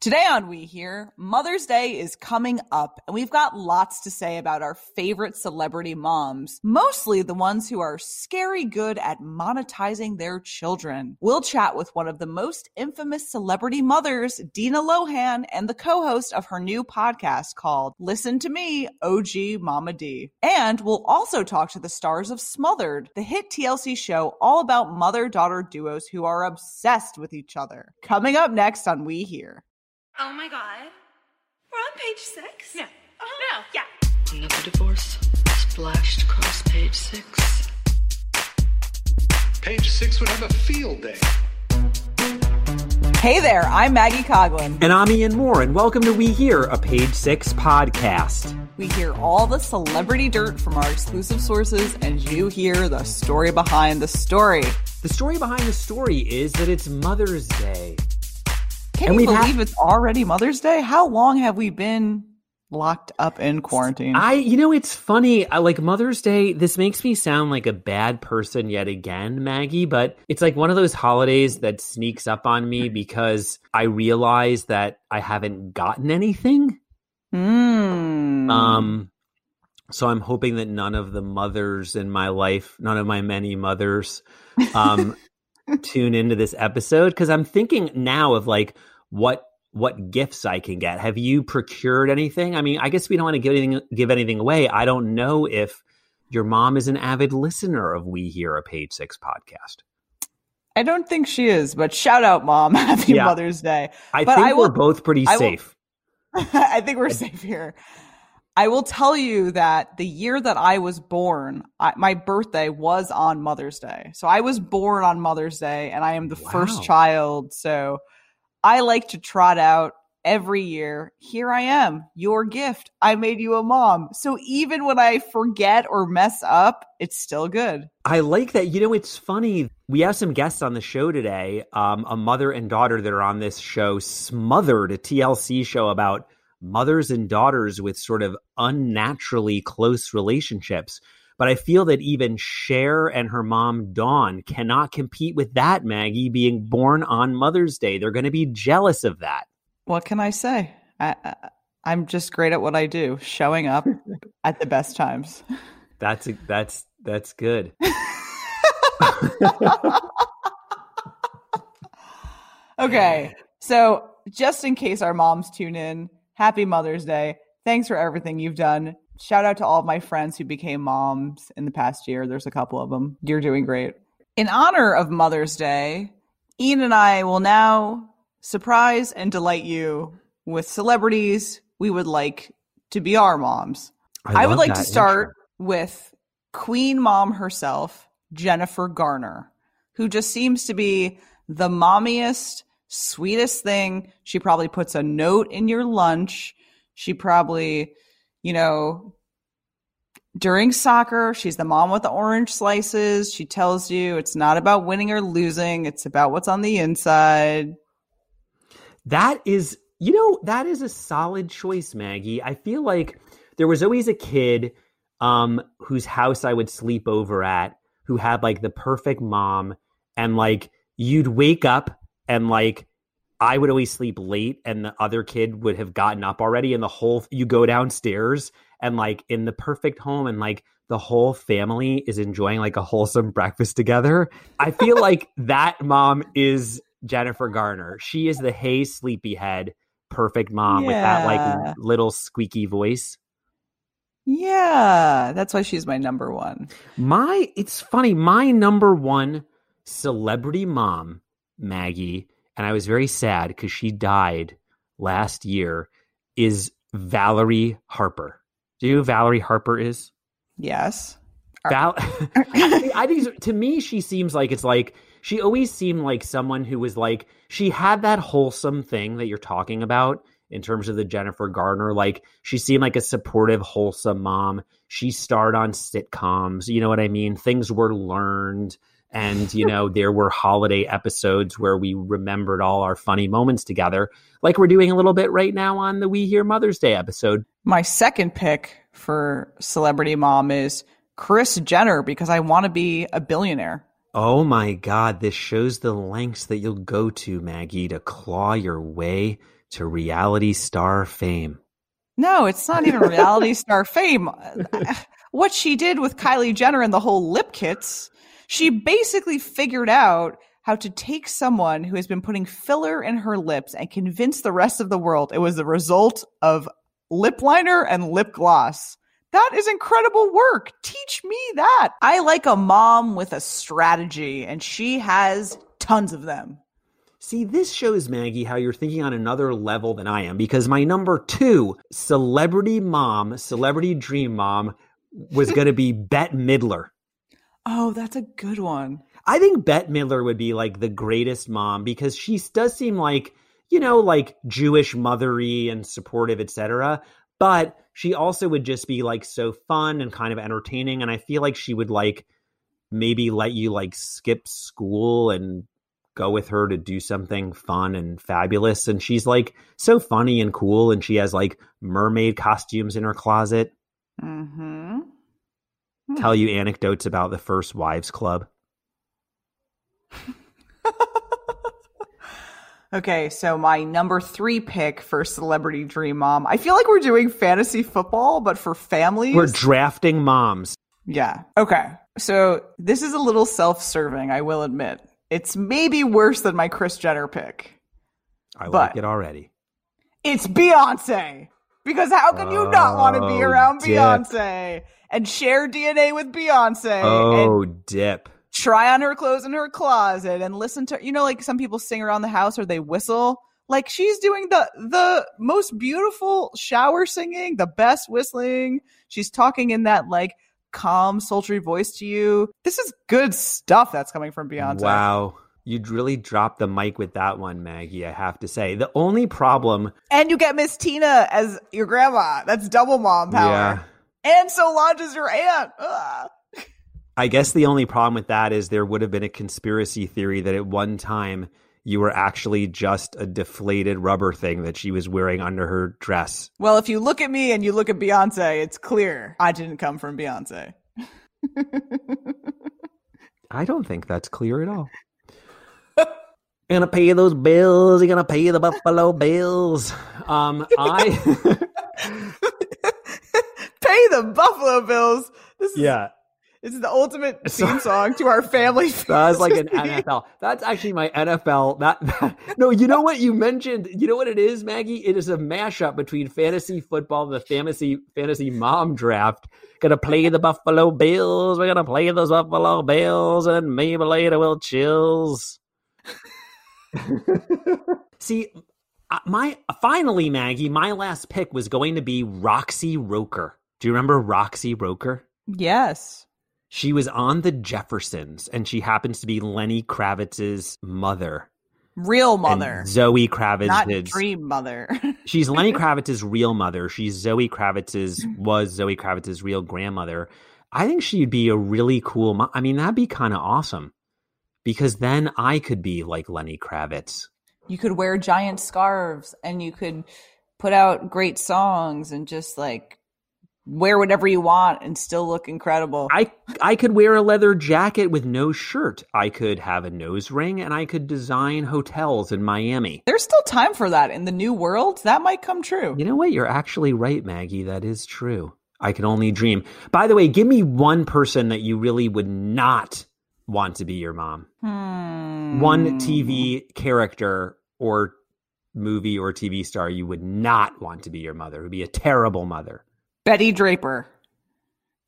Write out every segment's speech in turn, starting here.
Today on We Hear, Mother's Day is coming up, and we've got lots to say about our favorite celebrity moms, mostly the ones who are scary good at monetizing their children. We'll chat with one of the most infamous celebrity mothers, Dina Lohan, and the co host of her new podcast called Listen to Me, OG Mama D. And we'll also talk to the stars of Smothered, the hit TLC show all about mother daughter duos who are obsessed with each other. Coming up next on We Hear. Oh my god. We're on page six? No. Uh-huh. No. Yeah. Another divorce splashed across page six. Page six would have a field day. Hey there, I'm Maggie Coughlin. And I'm Ian Mohr, and welcome to We Hear, a Page Six podcast. We hear all the celebrity dirt from our exclusive sources, and you hear the story behind the story. The story behind the story is that it's Mother's Day. Can And you had- believe it's already Mother's Day? How long have we been locked up in quarantine? I, you know, it's funny. I, like Mother's Day, this makes me sound like a bad person yet again, Maggie, but it's like one of those holidays that sneaks up on me because I realize that I haven't gotten anything. Hmm. Um, so I'm hoping that none of the mothers in my life, none of my many mothers, um, tune into this episode because I'm thinking now of like what what gifts I can get. Have you procured anything? I mean, I guess we don't want to give anything give anything away. I don't know if your mom is an avid listener of We Hear a Page Six podcast. I don't think she is, but shout out, Mom. Happy Yeah. Mother's Day. I But think I we're will- both pretty I will- safe. I think we're safe here. I will tell you that the year that I was born, I, my birthday was on Mother's Day. So I was born on Mother's Day and I am the Wow. first child. So I like to trot out every year. Here I am, your gift. I made you a mom. So even when I forget or mess up, it's still good. I like that. You know, it's funny. We have some guests on the show today. Um, a mother and daughter that are on this show, Smothered, a TLC show about mothers and daughters with sort of unnaturally close relationships. But I feel that even Cher and her mom, Dawn, cannot compete with that, Maggie, being born on Mother's Day. They're going to be jealous of that. What can I say? I, I, I'm just great at what I do, showing up at the best times. That's that's that's good. Okay. So, just in case our moms tune in, happy Mother's Day. Thanks for everything you've done. Shout out to all of my friends who became moms in the past year. There's a couple of them. You're doing great. In honor of Mother's Day, Ian and I will now surprise and delight you with celebrities we would like to be our moms. I, would like to start intro. with Queen Mom herself, Jennifer Garner, who just seems to be the mommiest, sweetest thing. She probably puts a note in your lunch. She probably, you know, during soccer, she's the mom with the orange slices. She tells you it's not about winning or losing, it's about what's on the inside. That is, you know, that is a solid choice, Maggie. I feel like there was always a kid um whose house I would sleep over at who had like the perfect mom and like you'd wake up and like I would always sleep late and the other kid would have gotten up already and the whole you go downstairs and like in the perfect home and like the whole family is enjoying like a wholesome breakfast together. I feel like that mom is Jennifer Garner. She is the hey sleepyhead perfect mom with that like little squeaky voice. Yeah, that's why she's my number one. My it's funny, my number one celebrity mom, Maggie, and I was very sad because she died last year, is Valerie Harper. Do you know who Valerie Harper is? Yes. Val- I, I think to me she seems like it's like she always seemed like someone who was like she had that wholesome thing that you're talking about in terms of the Jennifer Garner like she seemed like a supportive wholesome mom she starred on sitcoms you know what I mean things were learned and you know there were holiday episodes where we remembered all our funny moments together like we're doing a little bit right now on the We Hear Mother's Day episode My second pick for celebrity mom is Kris Jenner because I want to be a billionaire. Oh my God, this shows the lengths that you'll go to, Maggie, to claw your way to reality star fame. No, it's not even reality star fame. What she did with Kylie Jenner and the whole lip kits, she basically figured out how to take someone who has been putting filler in her lips and convince the rest of the world it was the result of lip liner and lip gloss. That is incredible work. Teach me that. I like a mom with a strategy, and she has tons of them. See, this shows Maggie how you're thinking on another level than I am because my number two celebrity mom, celebrity dream mom, was going to be Bette Midler. Oh, that's a good one. I think Bette Midler would be like the greatest mom because she does seem like, you know, like Jewish mothery and supportive, etc. But she also would just be like so fun and kind of entertaining. And I feel like she would like maybe let you like skip school and go with her to do something fun and fabulous. And she's like so funny and cool. And she has like mermaid costumes in her closet. Mm-hmm. Hmm. Tell you anecdotes about the first wives club. Okay, so my number three pick for Celebrity Dream Mom. I feel like we're doing fantasy football, but for families. We're drafting moms. yeah. Okay. So this is a little self serving, I will admit. It's maybe worse than my Kris Jenner pick. I like it already. It's Beyonce. Because how can you not want to be Oh, around dip. Beyonce and share DNA with Beyonce Oh, dip. try on her clothes in her closet and listen to you know like some people sing around the house or they whistle like she's doing the the most beautiful shower singing the best whistling she's talking in that like calm sultry voice to you this is good stuff that's coming from beyonce Wow. You'd really drop the mic with that one, Maggie, I have to say. The only problem. and you get miss tina as your grandma that's double mom power and solange is your aunt Ugh. I guess the only problem with that is there would have been a conspiracy theory that at one time you were actually just a deflated rubber thing that she was wearing under her dress. well if you look at me and you look at beyonce it's clear i didn't come from beyonce I don't think that's clear at all. Gonna pay those bills. You're gonna pay the Buffalo Bills. Um, I pay the Buffalo Bills. This is yeah, this is the ultimate theme song to our family. that's like an. NFL. That's actually my NFL. That, that no, you know what you mentioned. You know what it is, Maggie. It is a mashup between fantasy football and the fantasy fantasy mom draft. Gonna play the Buffalo Bills. We're gonna play those Buffalo Bills, and maybe later we'll chills. See, uh, my finally, Maggie, my last pick was going to be Roxy Roker. Do you remember Roxy Roker? Yes. She was on the Jeffersons, and she happens to be Lenny Kravitz's mother. Real And mother. Zoe Kravitz. Not dream mother. She's Lenny Kravitz's real mother. She's Zoe Kravitz's was Zoe Kravitz's real grandmother. I think she'd be a really cool. Mo- I mean, that'd be kind of awesome because then I could be like Lenny Kravitz. you could wear giant scarves and you could put out great songs and just like wear whatever you want and still look incredible. I I could wear a leather jacket with no shirt. I could have a nose ring, and I could design hotels in Miami. There's still time for that in the new world. That might come true. You know what? You're actually right, Maggie. That is true. I can only dream. By the way, give me one person that you really would not want to be your mom. Hmm. One TV character or movie or TV star you would not want to be your mother. It would be a terrible mother. Betty Draper.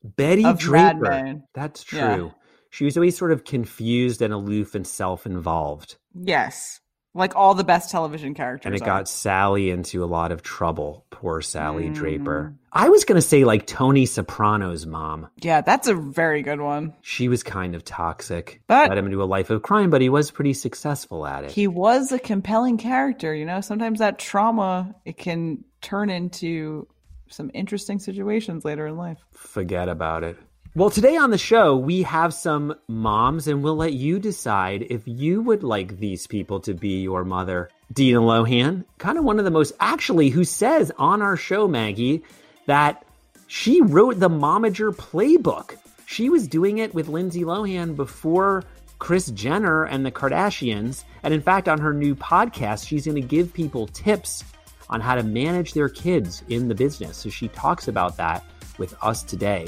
Betty Of Draper. That's true. Yeah. She was always sort of confused and aloof and self-involved. Yes. Like all the best television characters. And it are. got Sally into a lot of trouble. Poor Sally Mm. Draper. I was going to say like Tony Soprano's mom. Yeah, that's a very good one. She was kind of toxic. But- led him into a life of crime, but he was pretty successful at it. He was a compelling character, you know. Sometimes that trauma it can turn into some interesting situations later in life. Forget about it. Well, today on the show, we have some moms, and we'll let you decide if you would like these people to be your mother. Dina Lohan, kind of one of the most, actually, who says on our show, Maggie, that she wrote the Momager playbook. She was doing it with Lindsay Lohan before Kris Jenner and the Kardashians. And in fact, on her new podcast, she's going to give people tips on how to manage their kids in the business. So she talks about that with us today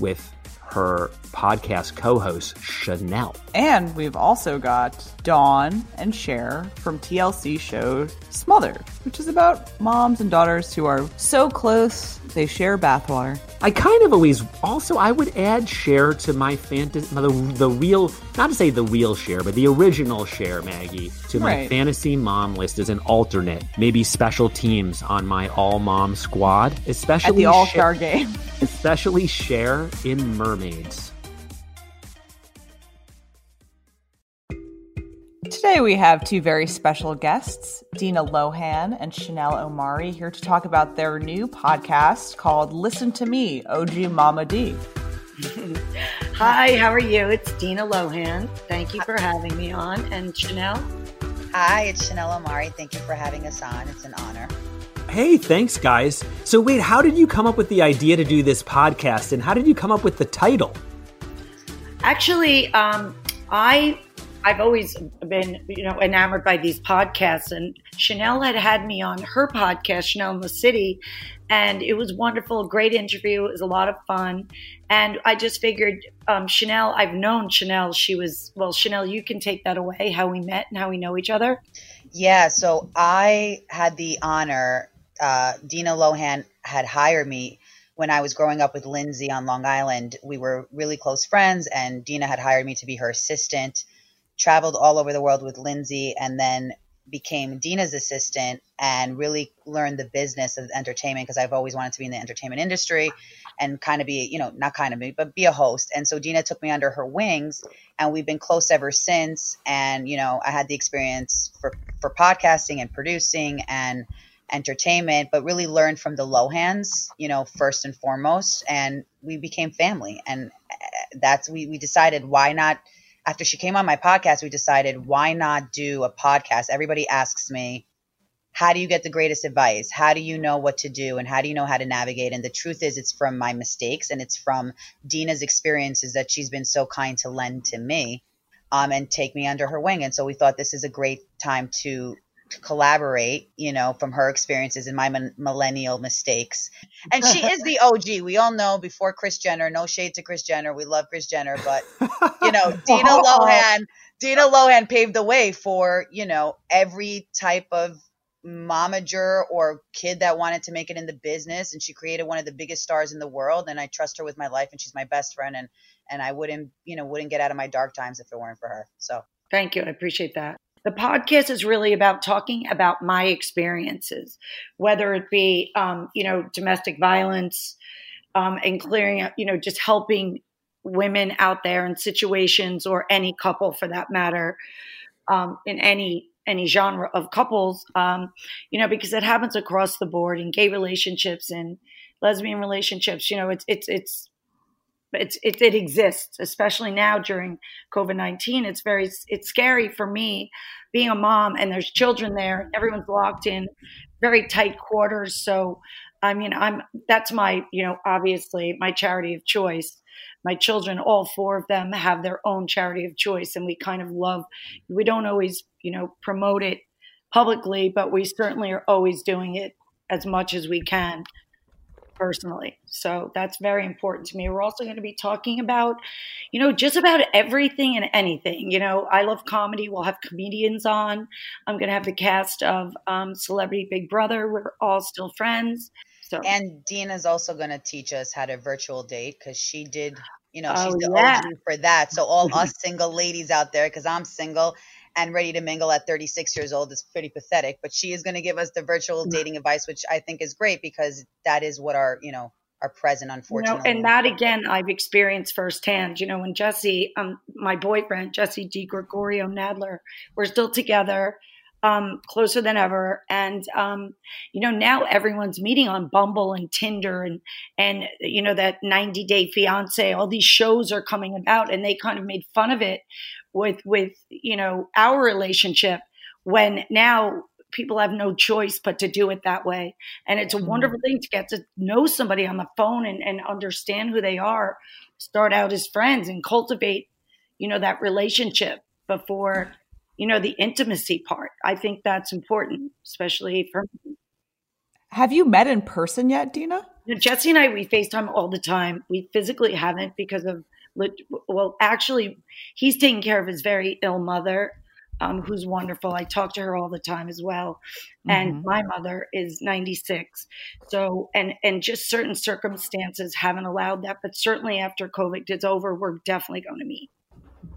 with her podcast co host, Chanel. And we've also got Dawn and Cher from TLC show Smother, which is about moms and daughters who are so close they share bathwater. I kind of always also I would add Cher to my fantasy the, the real not to say the real Cher, but the original Cher, Maggie to my Right. fantasy mom list as an alternate. Maybe special teams on my all mom squad, At especially the All Star game. especially Cher in Mermaids. Today we have two very special guests, Dina Lohan and Chanel Omari, here to talk about their new podcast called Listen to Me, OG Mama D. Hi, how are you? It's Dina Lohan. Thank you for having me on. And Chanel? Hi, it's Chanel Omari. Thank you for having us on. It's an honor. Hey, thanks guys. So wait, how did you come up with the idea to do this podcast and how did you come up with the title? Actually, um, I I've always been, you know, enamored by these podcasts, and Chanel had had me on her podcast, Chanel in the City, and it was wonderful, great interview. It was a lot of fun, and I just figured, um, Chanel. I've known Chanel. She was well, Chanel. You can take that away. How we met and how we know each other. Yeah, so I had the honor. Uh, Dina Lohan had hired me when I was growing up with Lindsay on Long Island. We were really close friends, and Dina had hired me to be her assistant. Traveled all over the world with Lindsay, and then became Dina's assistant and really learned the business of entertainment because I've always wanted to be in the entertainment industry and kind of be, you know, not kind of be, but be a host. And so Dina took me under her wings and we've been close ever since. And, you know, I had the experience for, for podcasting and producing and entertainment, but really learned from the Lohans, you know, first and foremost. And we became family. And uh, that's, we, we decided why not after she came on my podcast, we decided why not do a podcast? Everybody asks me, how do you get the greatest advice? How do you know what to do? And how do you know how to navigate? And the truth is, it's from my mistakes and it's from Dina's experiences that she's been so kind to lend to me um, and take me under her wing. And so we thought this is a great time to, to collaborate, you know, from her experiences and my min- millennial mistakes. And she is the OG. We all know before Kris Jenner, no shade to Kris Jenner. We love Kris Jenner, but you know, Dina oh. Lohan, Dina Lohan paved the way for, you know, every type of momager or kid that wanted to make it in the business and she created one of the biggest stars in the world and I trust her with my life and she's my best friend and and I wouldn't, you know, wouldn't get out of my dark times if it weren't for her. So, Thank you. I appreciate that. The podcast is really about talking about my experiences, whether it be, um, you know, domestic violence um, and clearing up, you know, just helping women out there in situations or any couple for that matter um, in any any genre of couples um, you know because it happens across the board in gay relationships and lesbian relationships you know it's it's it's it's it, it exists especially now during covid-19 it's very it's scary for me being a mom and there's children there. Everyone's locked in very tight quarters. So i mean i'm that's my you know obviously my charity of choice. My children all four of them have their own charity of choice and we kind of love we don't always you know promote it publicly but we certainly are always doing it as much as we can personally. So that's very important to me. We're also going to be talking about, you know, just about everything and anything. You know, I love comedy. We'll have comedians on. I'm going to have the cast of um, Celebrity Big Brother. We're all still friends. So and Dina's also going to teach us how to virtual date because she did, you know, she's Oh, the yeah. OG for that. So all us single ladies out there, because I'm single and ready to mingle at 36 years old is pretty pathetic. But she is going to give us the virtual dating advice, which I think is great because that is what our, you know, our present, you know, unfortunately. and that again, I've experienced firsthand. You know, when Jesse, um, my boyfriend Jesse D. Gregorio Nadler, we're still together, um, closer than ever, and um, you know, now everyone's meeting on Bumble and Tinder, and and you know that 90 Day Fiance. All these shows are coming about, and they kind of made fun of it with with you know our relationship when now people have no choice but to do it that way. And it's a mm-hmm. wonderful thing to get to know somebody on the phone and, and understand who they are, start out as friends and cultivate, you know, that relationship before, you know, the intimacy part. I think that's important, especially for me. Have you met in person yet, Dina? Jesse and I, we FaceTime all the time. We physically haven't because of, well, actually, he's taking care of his very ill mother, um, who's wonderful. I talk to her all the time as well. And Mhm. my mother is 96. So, and, and just certain circumstances haven't allowed that. But certainly after COVID is over, we're definitely going to meet.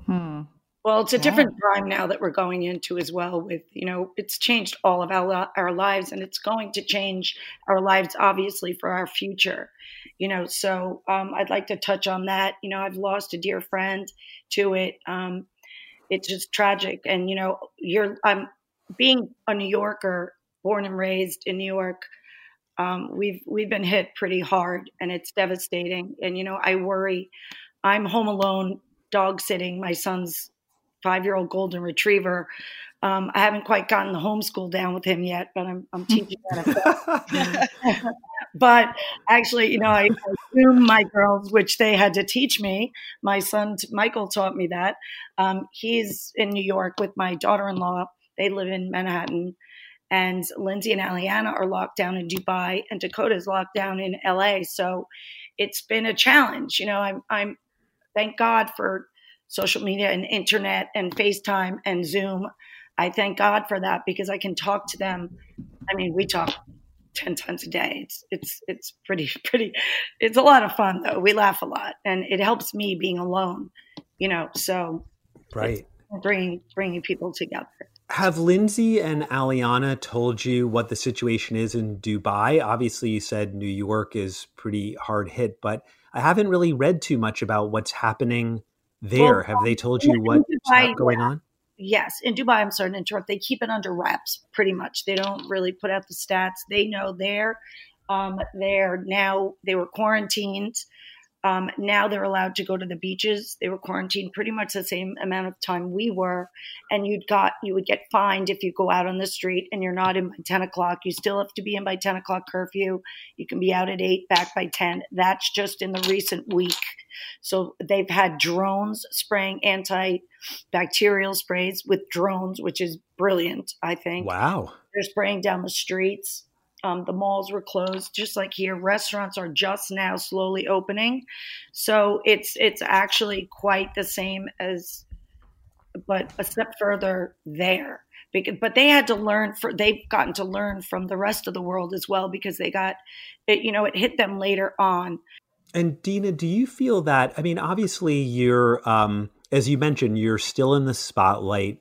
Hmm. Well, it's a Yeah. different time now that we're going into as well. With you know, it's changed all of our our lives, and it's going to change our lives, obviously, for our future. You know, so um, I'd like to touch on that. You know, I've lost a dear friend to it. Um, it's just tragic, and you know, you're I'm being a New Yorker, born and raised in New York. Um, we've we've been hit pretty hard, and it's devastating. And you know, I worry. I'm home alone, dog sitting my son's five year old golden retriever. Um, I haven't quite gotten the homeschool down with him yet, but I'm, I'm teaching that. but actually, you know, I, I Zoom my girls, which they had to teach me. My son Michael taught me that. Um, he's in New York with my daughter in law. They live in Manhattan. And Lindsay and Aliana are locked down in Dubai, and Dakota's locked down in LA. So it's been a challenge. You know, I'm, I'm thank God for social media and internet and FaceTime and Zoom. I thank God for that because I can talk to them. I mean, we talk ten times a day. It's it's it's pretty pretty. It's a lot of fun though. We laugh a lot, and it helps me being alone. You know, so right. bringing bringing people together. Have Lindsay and Aliana told you what the situation is in Dubai? Obviously, you said New York is pretty hard hit, but I haven't really read too much about what's happening there. Well, Have they told you what's going on? Yes, in Dubai, I'm sorry to interrupt. They keep it under wraps, pretty much. They don't really put out the stats. They know they're um, they're now they were quarantined. Um, now they're allowed to go to the beaches. They were quarantined pretty much the same amount of time we were, and you'd got you would get fined if you go out on the street and you're not in by ten o'clock. You still have to be in by ten o'clock curfew. You can be out at eight, back by ten. That's just in the recent week. So they've had drones spraying antibacterial sprays with drones, which is brilliant. I think Wow. they're spraying down the streets. Um, the malls were closed, just like here. Restaurants are just now slowly opening, so it's it's actually quite the same as, but a step further there. Because, but they had to learn for they've gotten to learn from the rest of the world as well because they got it. You know, it hit them later on. And Dina, do you feel that? I mean, obviously, you're, um, as you mentioned, you're still in the spotlight.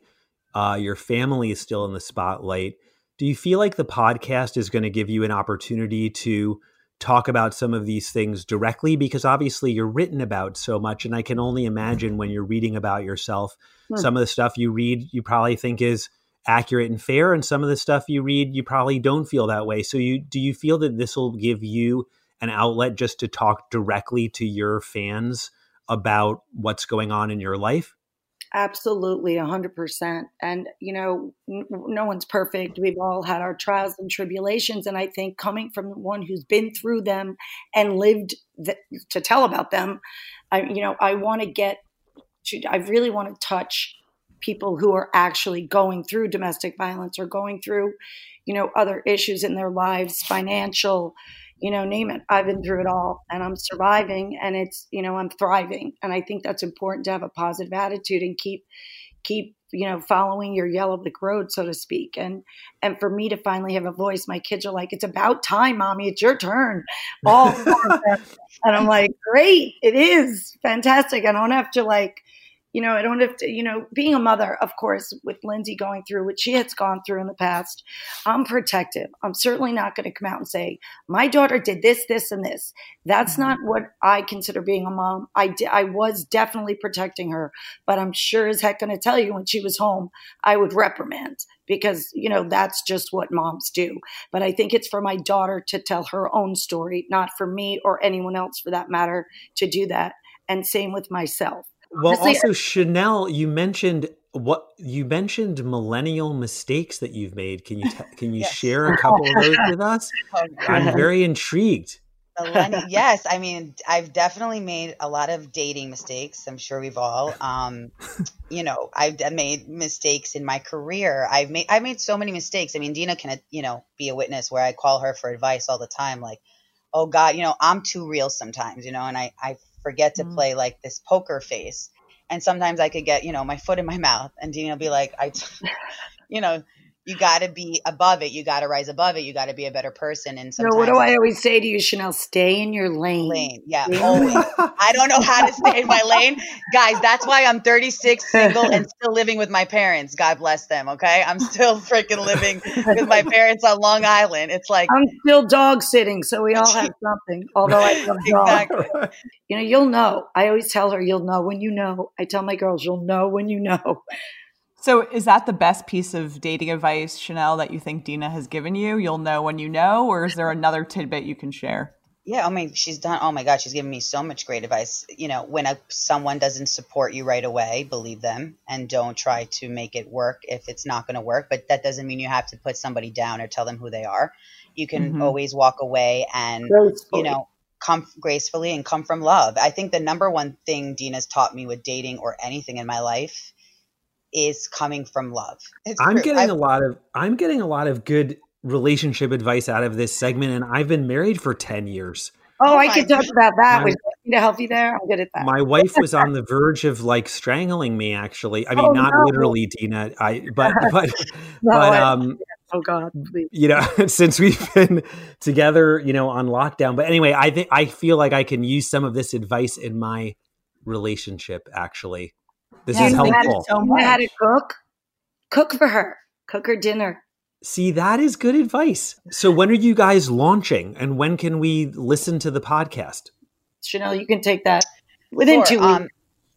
Uh, your family is still in the spotlight. Do you feel like the podcast is going to give you an opportunity to talk about some of these things directly? Because obviously, you're written about so much. And I can only imagine when you're reading about yourself, Hmm. some of the stuff you read, you probably think is accurate and fair. And some of the stuff you read, you probably don't feel that way. So, you do you feel that this will give you an outlet just to talk directly to your fans about what's going on in your life? Absolutely, 100%. And, you know, n- no one's perfect. We've all had our trials and tribulations. And I think coming from one who's been through them and lived th- to tell about them, I, you know, I want to get to, I really want to touch people who are actually going through domestic violence or going through, you know, other issues in their lives, financial, you know, name it. I've been through it all and I'm surviving and it's, you know, I'm thriving. And I think that's important to have a positive attitude and keep, keep, you know, following your yellow brick road, so to speak. And, and for me to finally have a voice, my kids are like, it's about time, mommy, it's your turn. All four of them. And I'm like, great, it is fantastic. I don't have to like, you know, I don't have to, you know, being a mother, of course, with Lindsay going through what she has gone through in the past, I'm protective. I'm certainly not going to come out and say, my daughter did this, this, and this. That's mm-hmm. not what I consider being a mom. I, di- I was definitely protecting her, but I'm sure as heck going to tell you when she was home, I would reprimand because, you know, that's just what moms do. But I think it's for my daughter to tell her own story, not for me or anyone else for that matter to do that. And same with myself. Well, Honestly, also Chanel, you mentioned what you mentioned millennial mistakes that you've made. Can you t- can you Yes. share a couple of those with us? Oh, I'm very intrigued. Yes. I mean, I've definitely made a lot of dating mistakes. I'm sure we've all. Um, you know, I've made mistakes in my career. I've made I've made so many mistakes. I mean, Dina can you know be a witness where I call her for advice all the time. Like, oh God, you know, I'm too real sometimes. You know, and I I forget to Mm. play like this poker face. And sometimes I could get you know my foot in my mouth, and Dina will be like, I, you know. You got to be above it. You got to rise above it. You got to be a better person. And So what do I always say to you, Chanel? Stay in your lane. lane. Yeah, always. I don't know how to stay in my lane. Guys, that's why I'm 36, single, and still living with my parents. God bless them, okay? I'm still freaking living with my parents on Long Island. It's like, I'm still dog sitting, so we all have something. Although I love dogs. exactly. You know, you'll know. I always tell her, you'll know when you know. I tell my girls, you'll know when you know. So, is that the best piece of dating advice, Chanel, that you think Dina has given you? You'll know when you know, or is there another tidbit you can share? Yeah, I mean, she's done. Oh my God, she's given me so much great advice. You know, when a, someone doesn't support you right away, believe them and don't try to make it work if it's not going to work. But that doesn't mean you have to put somebody down or tell them who they are. You can Mhm. always walk away and Gracefully. you know come gracefully and come from love i think the number one thing dina's taught me with dating or anything in my life is coming from love it's I'm true. getting I've- a lot of I'm getting a lot of good relationship advice out of this segment, and I've been married for ten years. Oh, Oh I my could talk about that. My- Would you to help you there? I'm good at that. My wife was on the verge of like strangling me. Actually, I mean, Oh, not no. literally, Dina. I but but No, but I- um, oh God, please. you know, since we've been together, you know, on lockdown. But anyway, I think I feel like I can use some of this advice in my relationship. Actually, this Yeah, is you helpful. so You know how to cook? Cook for her. Cook her dinner. See, that is good advice. So, when are you guys launching, and when can we listen to the podcast? Chanel, you can take that within Sure, two weeks. um,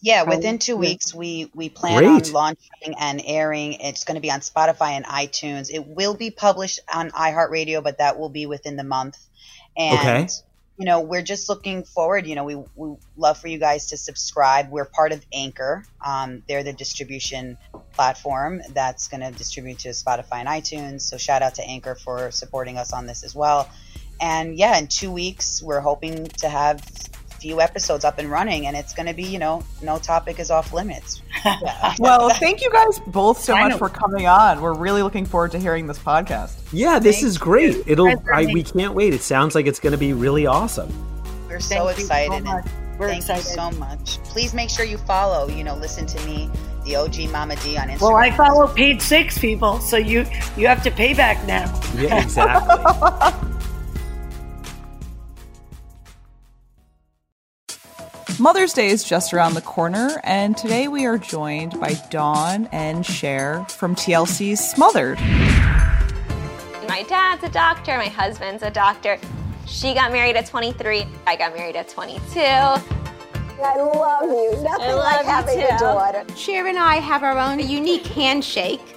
yeah within two weeks we we plan Great. on launching and airing it's going to be on spotify and itunes it will be published on iheartradio but that will be within the month and Okay. You know we're just looking forward you know we, we love for you guys to subscribe. We're part of anchor. Um, they're the distribution platform that's going to distribute to spotify and itunes. So shout out to anchor for supporting us on this as well. And yeah in two weeks we're hoping to have few episodes up and running and it's going to be you know no topic is off limits Yeah. Well, thank you guys both so much Finally. for coming on. We're really looking forward to hearing this podcast. Yeah, this Thank is great. you. It'll, I, we can't wait. It sounds like it's going to be really awesome. we're so Thank you excited much. We're thank excited. you so much please make sure you follow you know listen to me the og mama d on instagram Well, I follow page six people, so you you have to pay back now. Yeah, exactly. Mother's Day is just around the corner, and today we are joined by Dawn and Cher from TLC's Smothered. My dad's a doctor, my husband's a doctor. She got married at 23, I got married at 22. I love you. Nothing I like love you having a too. daughter. Cher and I have our own unique handshake.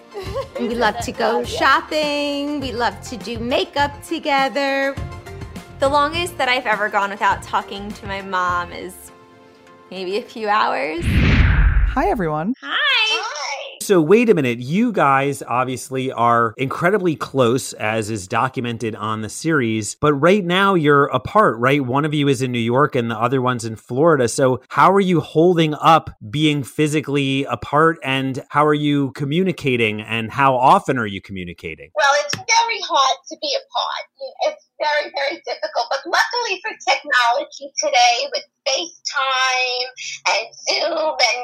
We love to go shopping. We love to do makeup together. The longest that I've ever gone without talking to my mom is maybe a few hours. Hi, everyone. Hi. So wait a minute. You guys obviously are incredibly close, as is documented on the series. But right now you're apart, right? One of you is in New York and the other one's in Florida. So how are you holding up being physically apart, and how are you communicating, and how often are you communicating? Well, it's very hard to be apart. It's very, very difficult. But luckily for technology today with FaceTime and Zoom and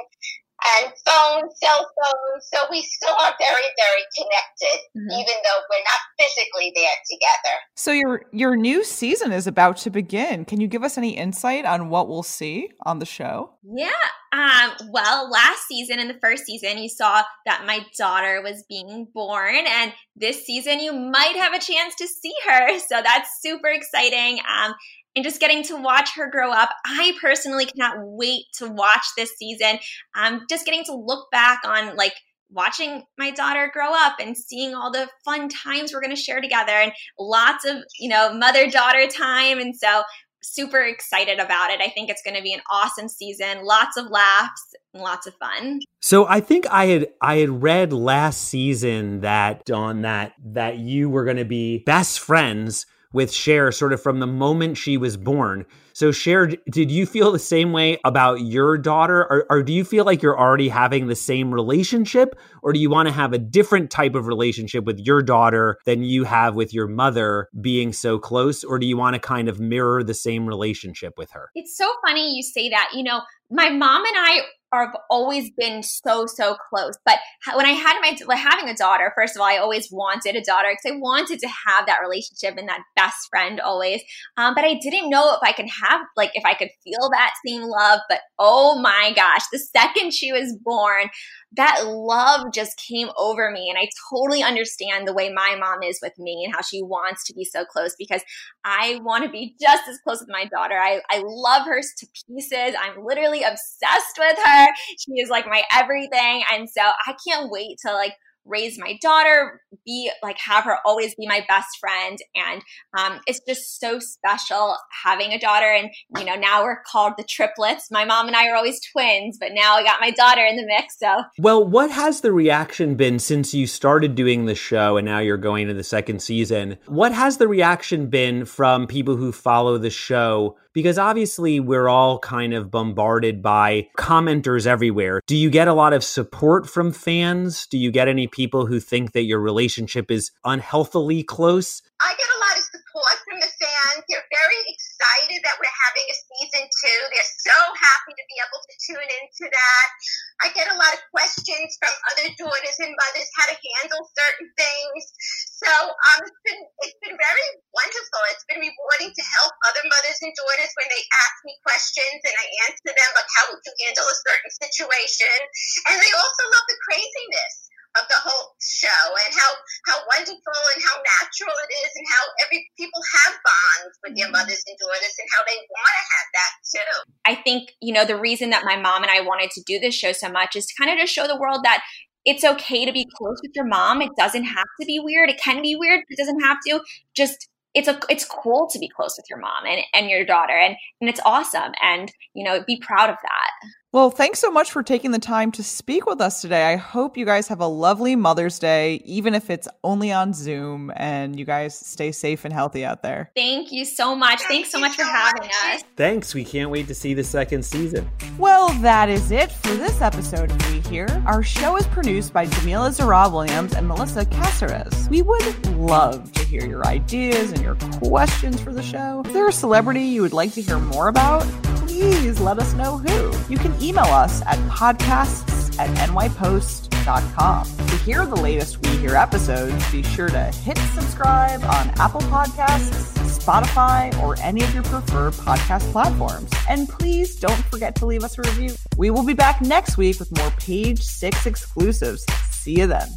and phones, cell phones, so we still are very, very connected, even though we're not physically there together. So your your new season is about to begin. Can you give us any insight on what we'll see on the show? Yeah. Um, well, last season, in the first season, you saw that my daughter was being born, and this season you might have a chance to see her. So that's super exciting. Um, and just getting to watch her grow up. I personally cannot wait to watch this season. Um, just getting to look back on like watching my daughter grow up and seeing all the fun times we're going to share together and lots of, you know, mother daughter time. And so super excited about it. I think it's going to be an awesome season. Lots of laughs and lots of fun. So I think I had I had read last season that on that that you were going to be best friends with Cher sort of from the moment she was born. So, Cher, did you feel the same way about your daughter? Or, or, do you feel like you're already having the same relationship? Or do you want to have a different type of relationship with your daughter than you have with your mother being so close? Or do you want to kind of mirror the same relationship with her? It's so funny you say that. You know, my mom and I have always been so so close. But when i had my like having a daughter first of all i always wanted a daughter because i wanted to have that relationship and that best friend always. Um, but i didn't know if i could have like if i could feel that same love. But oh my gosh the second she was born that love just came over me. And I totally understand the way my mom is with me and how she wants to be so close because I want to be just as close with my daughter. I, I love her to pieces. I'm literally obsessed with her. She is like my everything. And so I can't wait to like raise my daughter, be like have her always be my best friend. And um, it's just so special having a daughter. And, you know, now we're called the triplets. My mom and I are always twins, but now I got my daughter in the mix. So, well, what has the reaction been since you started doing the show and now you're going to the second season? What has the reaction been from people who follow the show? Because obviously, we're all kind of bombarded by commenters everywhere. Do you get a lot of support from fans? Do you get any people who think that your relationship is unhealthily close? I get a lot of support from the fans. They're very excited that we're having a season two. They're so happy to be able to tune into that. I get a lot of questions from other daughters and mothers how to handle certain things. So um, it's been it's been very wonderful. It's been rewarding to help other and daughters when they ask me questions and I answer them, like how would you handle a certain situation? And they also love the craziness of the whole show and how how wonderful and how natural it is and how every people have bonds with their mm-hmm. mothers and daughters and how they want to have that too. I think you know the reason that my mom and I wanted to do this show so much is to kind of to show the world that it's okay to be close with your mom. It doesn't have to be weird. It can be weird, but it doesn't have to. Just it's a it's cool to be close with your mom and, and your daughter and and it's awesome and you know be proud of that well, thanks so much for taking the time to speak with us today. I hope you guys have a lovely Mother's Day, even if it's only on Zoom, and you guys stay safe and healthy out there. Thank you so much. Thanks so much for having us. Thanks. We can't wait to see the second season. Well, that is it for this episode of We Hear. Our show is produced by Jamila Zara Williams and Melissa Caceres. We would love to hear your ideas and your questions for the show. If there's a celebrity you would like to hear more about, please let us know who. You can email us at podcasts at nypost.com. To hear the latest We Hear episodes, be sure to hit subscribe on Apple Podcasts, Spotify, or any of your preferred podcast platforms. And please don't forget to leave us a review. We will be back next week with more Page Six exclusives. See you then.